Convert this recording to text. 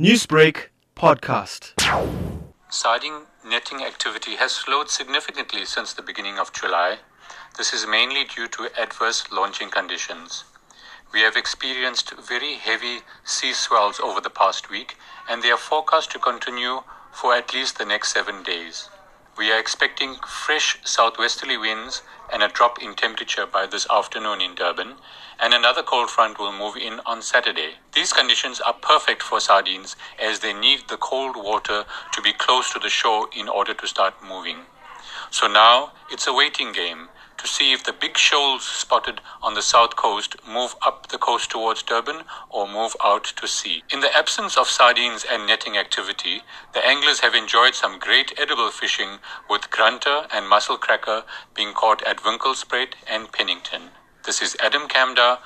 Newsbreak podcast. Sardine netting activity has slowed significantly since the beginning of July. This is mainly due to adverse launching conditions. We have experienced very heavy sea swells over the past week, and they are forecast to continue for at least the next seven days. We are expecting fresh southwesterly winds and a drop in temperature by this afternoon in Durban, and another cold front will move in on Saturday. These conditions are perfect for sardines as they need the cold water to be close to the shore in order to start moving. So now it's a waiting game to see if the big shoals spotted on the south coast move up the coast towards Durban or move out to sea. In the absence of sardines and netting activity, the anglers have enjoyed some great edible fishing with grunter and mussel cracker being caught at Winklespruit and Pennington. This is Adam Kamdar.